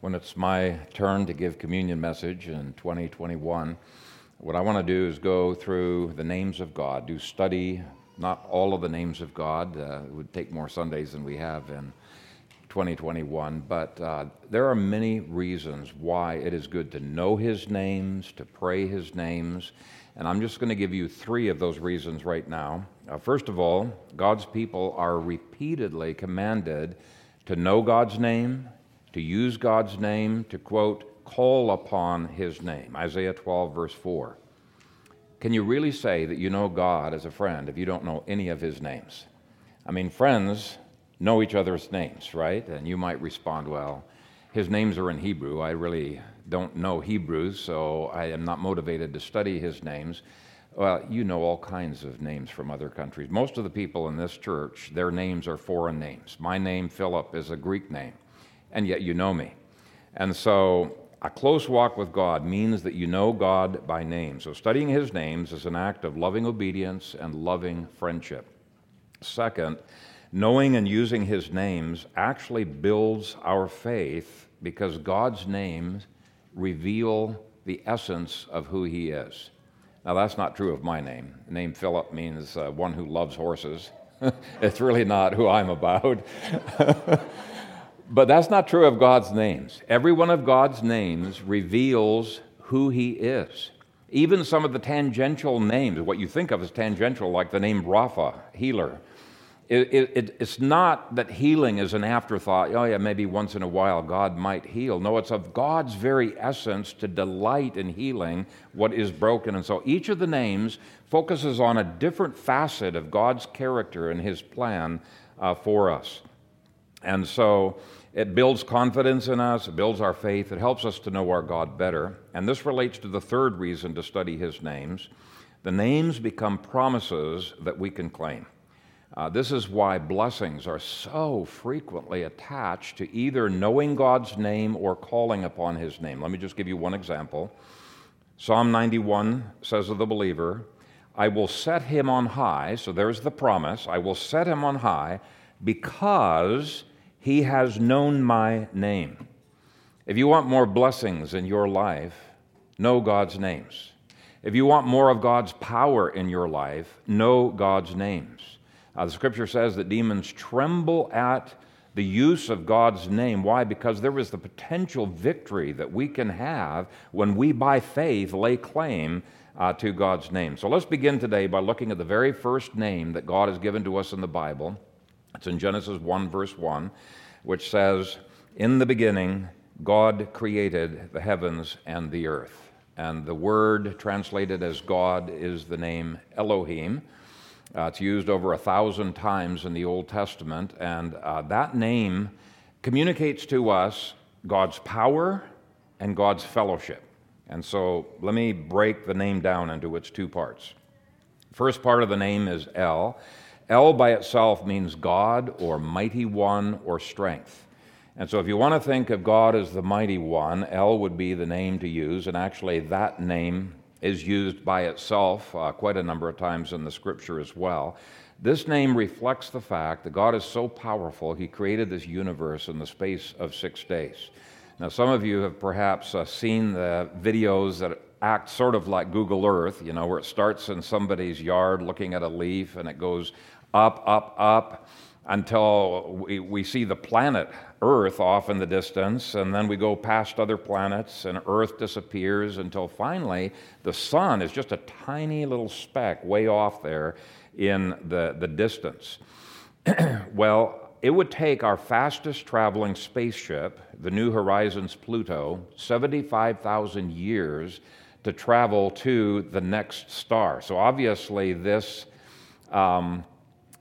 when it's my turn to give communion message in 2021, what I want to do is go through the names of God, do study not all of the names of God. Uh, it would take more Sundays than we have in 2021, but uh, there are many reasons why it is good to know His names, to pray His names, and I'm just going to give you three of those reasons right now. Uh, first of all, God's people are repeatedly commanded to know God's name, to use God's name, to quote, call upon His name. Isaiah 12, verse 4. Can you really say that you know God as a friend if you don't know any of His names? I mean, friends know each other's names, right? And you might respond, well, his names are in Hebrew. I really don't know Hebrew, so I am not motivated to study his names. Well, you know all kinds of names from other countries. Most of the people in this church, their names are foreign names. My name, Philip, is a Greek name, and yet you know me. And so a close walk with God means that you know God by name. So studying his names is an act of loving obedience and loving friendship. Second, knowing and using his names actually builds our faith because God's names reveal the essence of who he is. Now, that's not true of my name. The name Philip means uh, one who loves horses. it's really not who I'm about. but that's not true of God's names. Every one of God's names reveals who he is. Even some of the tangential names, what you think of as tangential, like the name Rapha, healer, it, it, it's not that healing is an afterthought. Oh, yeah, maybe once in a while God might heal. No, it's of God's very essence to delight in healing what is broken. And so each of the names focuses on a different facet of God's character and His plan uh, for us. And so it builds confidence in us, it builds our faith, it helps us to know our God better. And this relates to the third reason to study His names. The names become promises that we can claim. Uh, this is why blessings are so frequently attached to either knowing God's name or calling upon his name. Let me just give you one example. Psalm 91 says of the believer, I will set him on high. So there's the promise. I will set him on high because he has known my name. If you want more blessings in your life, know God's names. If you want more of God's power in your life, know God's names. Uh, the scripture says that demons tremble at the use of God's name. Why? Because there is the potential victory that we can have when we, by faith, lay claim uh, to God's name. So let's begin today by looking at the very first name that God has given to us in the Bible. It's in Genesis 1, verse 1, which says, In the beginning, God created the heavens and the earth. And the word translated as God is the name Elohim. Uh, it's used over a thousand times in the Old Testament, and uh, that name communicates to us God's power and God's fellowship. And so let me break the name down into its two parts. First part of the name is El. El by itself means God or mighty one or strength. And so if you want to think of God as the mighty one, El would be the name to use, and actually that name is used by itself uh, quite a number of times in the scripture as well. This name reflects the fact that God is so powerful, He created this universe in the space of six days. Now, some of you have perhaps uh, seen the videos that act sort of like Google Earth, you know, where it starts in somebody's yard looking at a leaf and it goes up, up, up until we, we see the planet Earth off in the distance, and then we go past other planets, and Earth disappears until finally the sun is just a tiny little speck way off there in the, the distance. well, it would take our fastest traveling spaceship, the New Horizons Pluto, 75,000 years to travel to the next star. So obviously, this um,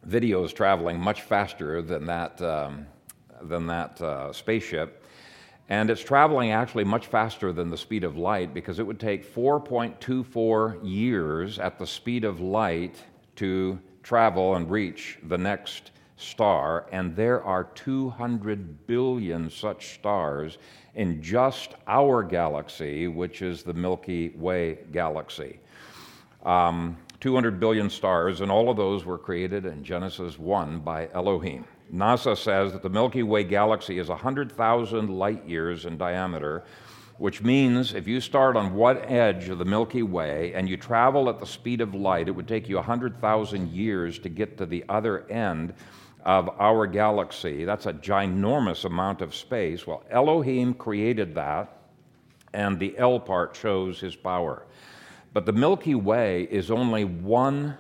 video is traveling much faster than that. Um, than that uh, spaceship. And it's traveling actually much faster than the speed of light because it would take 4.24 years at the speed of light to travel and reach the next star. And there are 200 billion such stars in just our galaxy, which is the Milky Way galaxy. Um, 200 billion stars, and all of those were created in Genesis 1 by Elohim. NASA says that the Milky Way galaxy is 100,000 light years in diameter, which means if you start on one edge of the Milky Way and you travel at the speed of light, it would take you 100,000 years to get to the other end of our galaxy. That's a ginormous amount of space. Well, Elohim created that, and the El part shows his power. But the Milky Way is only one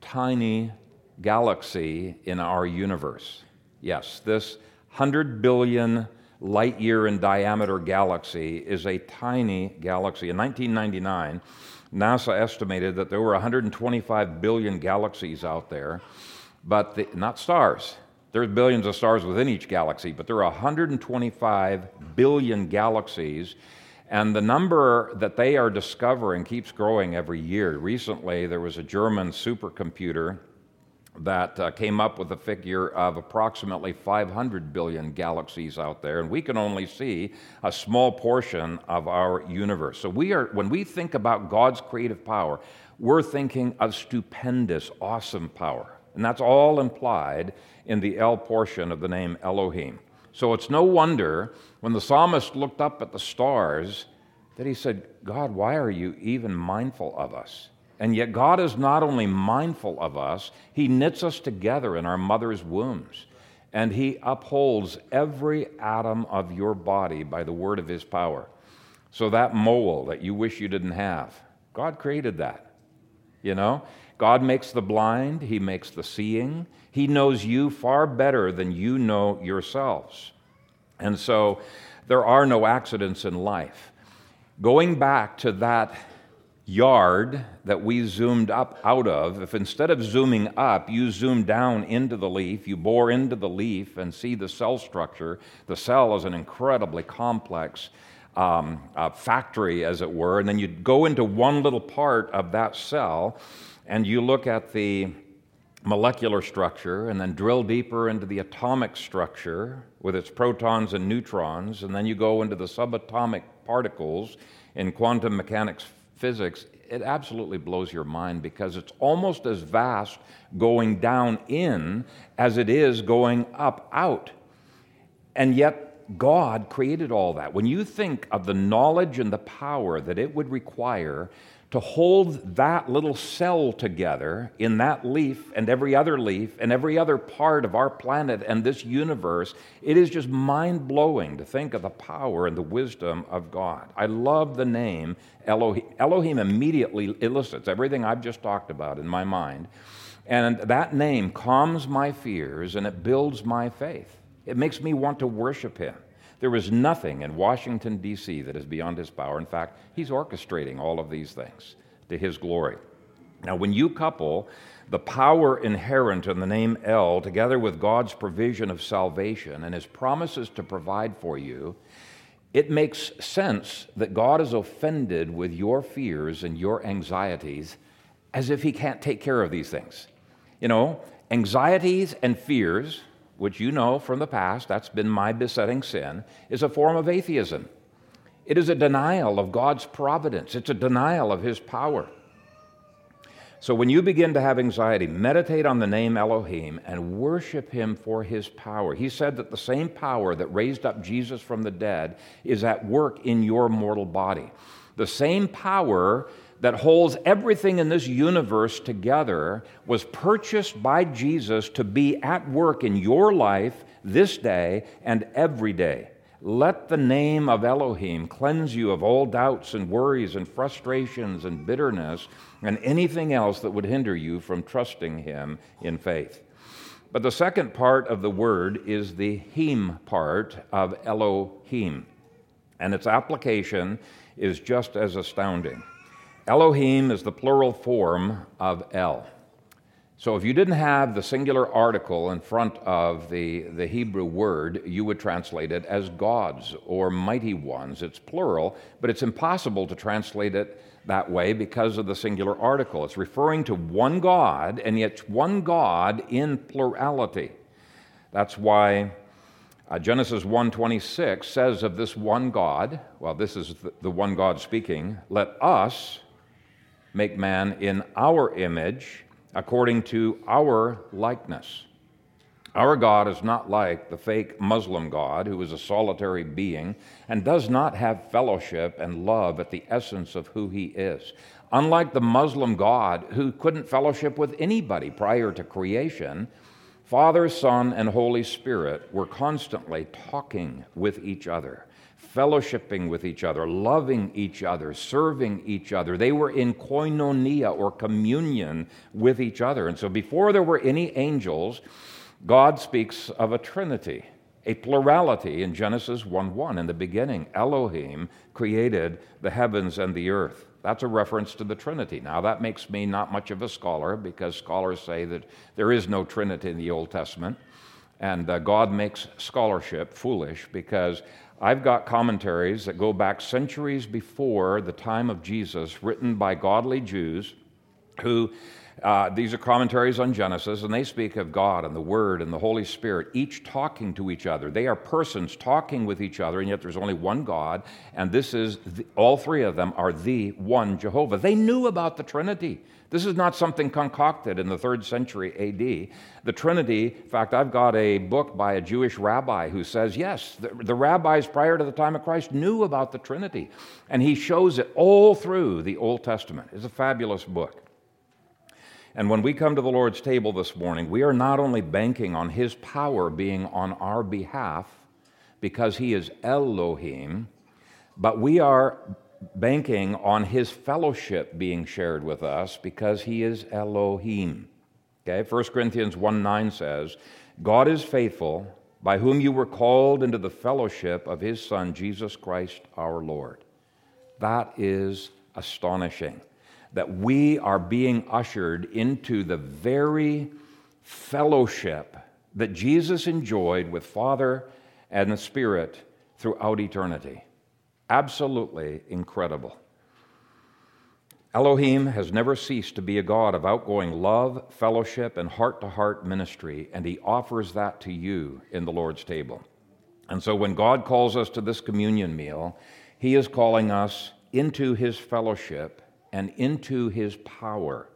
tiny galaxy in our universe. Yes, this 100 billion light year in diameter galaxy is a tiny galaxy. In 1999, NASA estimated that there were 125 billion galaxies out there, but the, not stars. There's billions of stars within each galaxy, but there are 125 billion galaxies and the number that they are discovering keeps growing every year. Recently, there was a German supercomputer that uh, came up with a figure of approximately 500 billion galaxies out there, and we can only see a small portion of our universe. So we are, when we think about God's creative power, we're thinking of stupendous, awesome power, and that's all implied in the El portion of the name Elohim. So it's no wonder when the psalmist looked up at the stars that he said, God, why are you even mindful of us? And yet, God is not only mindful of us, He knits us together in our mother's wombs. And He upholds every atom of your body by the word of His power. So, that mole that you wish you didn't have, God created that. You know? God makes the blind, He makes the seeing, he knows you far better than you know yourselves. And so there are no accidents in life. Going back to that yard that we zoomed up out of, if instead of zooming up, you zoom down into the leaf, you bore into the leaf and see the cell structure, the cell is an incredibly complex um, uh, factory, as it were, and then you go into one little part of that cell and you look at the molecular structure and then drill deeper into the atomic structure with its protons and neutrons, and then you go into the subatomic particles in quantum mechanics physics, it absolutely blows your mind because it's almost as vast going down in as it is going up out. And yet, God created all that. When you think of the knowledge and the power that it would require to hold that little cell together in that leaf and every other leaf and every other part of our planet and this universe, it is just mind blowing to think of the power and the wisdom of God. I love the name Elohim. Elohim immediately elicits everything I've just talked about in my mind. And that name calms my fears and it builds my faith. It makes me want to worship Him. There is nothing in Washington, D.C. that is beyond his power. In fact, he's orchestrating all of these things to his glory. Now, when you couple the power inherent in the name El together with God's provision of salvation and his promises to provide for you, it makes sense that God is offended with your fears and your anxieties as if he can't take care of these things. You know, anxieties and fears which you know from the past, that's been my besetting sin, is a form of atheism. It is a denial of God's providence, it's a denial of His power. So when you begin to have anxiety, meditate on the name Elohim and worship Him for His power. He said that the same power that raised up Jesus from the dead is at work in your mortal body. The same power that holds everything in this universe together was purchased by Jesus to be at work in your life this day and every day. Let the name of Elohim cleanse you of all doubts and worries and frustrations and bitterness and anything else that would hinder you from trusting Him in faith. But the second part of the word is the Him part of Elohim, and its application is just as astounding. Elohim is the plural form of El. So if you didn't have the singular article in front of the, the Hebrew word, you would translate it as gods or mighty ones. It's plural, but it's impossible to translate it that way because of the singular article. It's referring to one God, and yet one God in plurality. That's why uh, Genesis 1:26 says of this one God, well, this is the, the one God speaking, let us make man in our image, according to our likeness. Our God is not like the fake Muslim God, who is a solitary being and does not have fellowship and love at the essence of who he is. Unlike the Muslim God, who couldn't fellowship with anybody prior to creation, Father, Son, and Holy Spirit were constantly talking with each other, fellowshipping with each other, loving each other, serving each other. They were in koinonia or communion with each other. And so before there were any angels, God speaks of a trinity, a plurality in Genesis 1 1. In the beginning, Elohim created the heavens and the earth. That's a reference to the Trinity. Now, that makes me not much of a scholar because scholars say that there is no Trinity in the Old Testament. And uh, God makes scholarship foolish because I've got commentaries that go back centuries before the time of Jesus, written by godly Jews who uh, these are commentaries on Genesis, and they speak of God and the Word and the Holy Spirit, each talking to each other. They are persons talking with each other, and yet there's only one God, and this is, the, all three of them are the one Jehovah. They knew about the Trinity. This is not something concocted in the third century AD. The Trinity, in fact, I've got a book by a Jewish rabbi who says, yes, the, the rabbis prior to the time of Christ knew about the Trinity. And he shows it all through the Old Testament. It's a fabulous book. And when we come to the Lord's table this morning, we are not only banking on His power being on our behalf because He is Elohim, but we are banking on His fellowship being shared with us because He is Elohim. Okay, 1 Corinthians 1 9 says, God is faithful, by whom you were called into the fellowship of His Son, Jesus Christ our Lord. That is astonishing that we are being ushered into the very fellowship that Jesus enjoyed with Father and the Spirit throughout eternity. Absolutely incredible. Elohim has never ceased to be a God of outgoing love, fellowship, and heart to heart ministry, and He offers that to you in the Lord's table. And so when God calls us to this communion meal, He is calling us into His fellowship and into his power.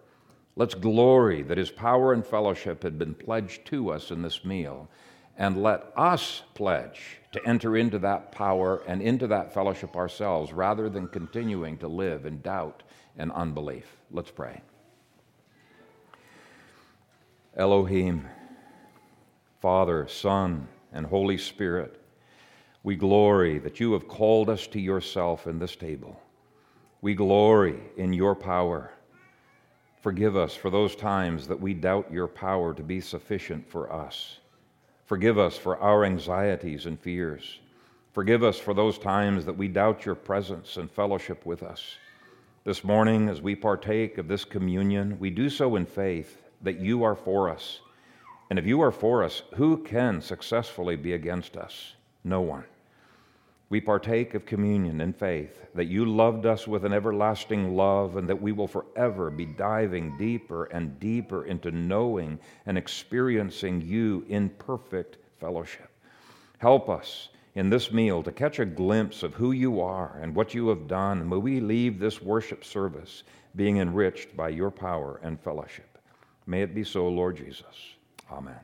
Let's glory that his power and fellowship had been pledged to us in this meal, and let us pledge to enter into that power and into that fellowship ourselves rather than continuing to live in doubt and unbelief. Let's pray. Elohim, Father, Son, and Holy Spirit, we glory that you have called us to yourself in this table. We glory in your power. Forgive us for those times that we doubt your power to be sufficient for us. Forgive us for our anxieties and fears. Forgive us for those times that we doubt your presence and fellowship with us. This morning, as we partake of this communion, we do so in faith that you are for us. And if you are for us, who can successfully be against us? No one we partake of communion in faith that you loved us with an everlasting love and that we will forever be diving deeper and deeper into knowing and experiencing you in perfect fellowship. Help us in this meal to catch a glimpse of who you are and what you have done, and may we leave this worship service being enriched by your power and fellowship. May it be so, Lord Jesus. Amen.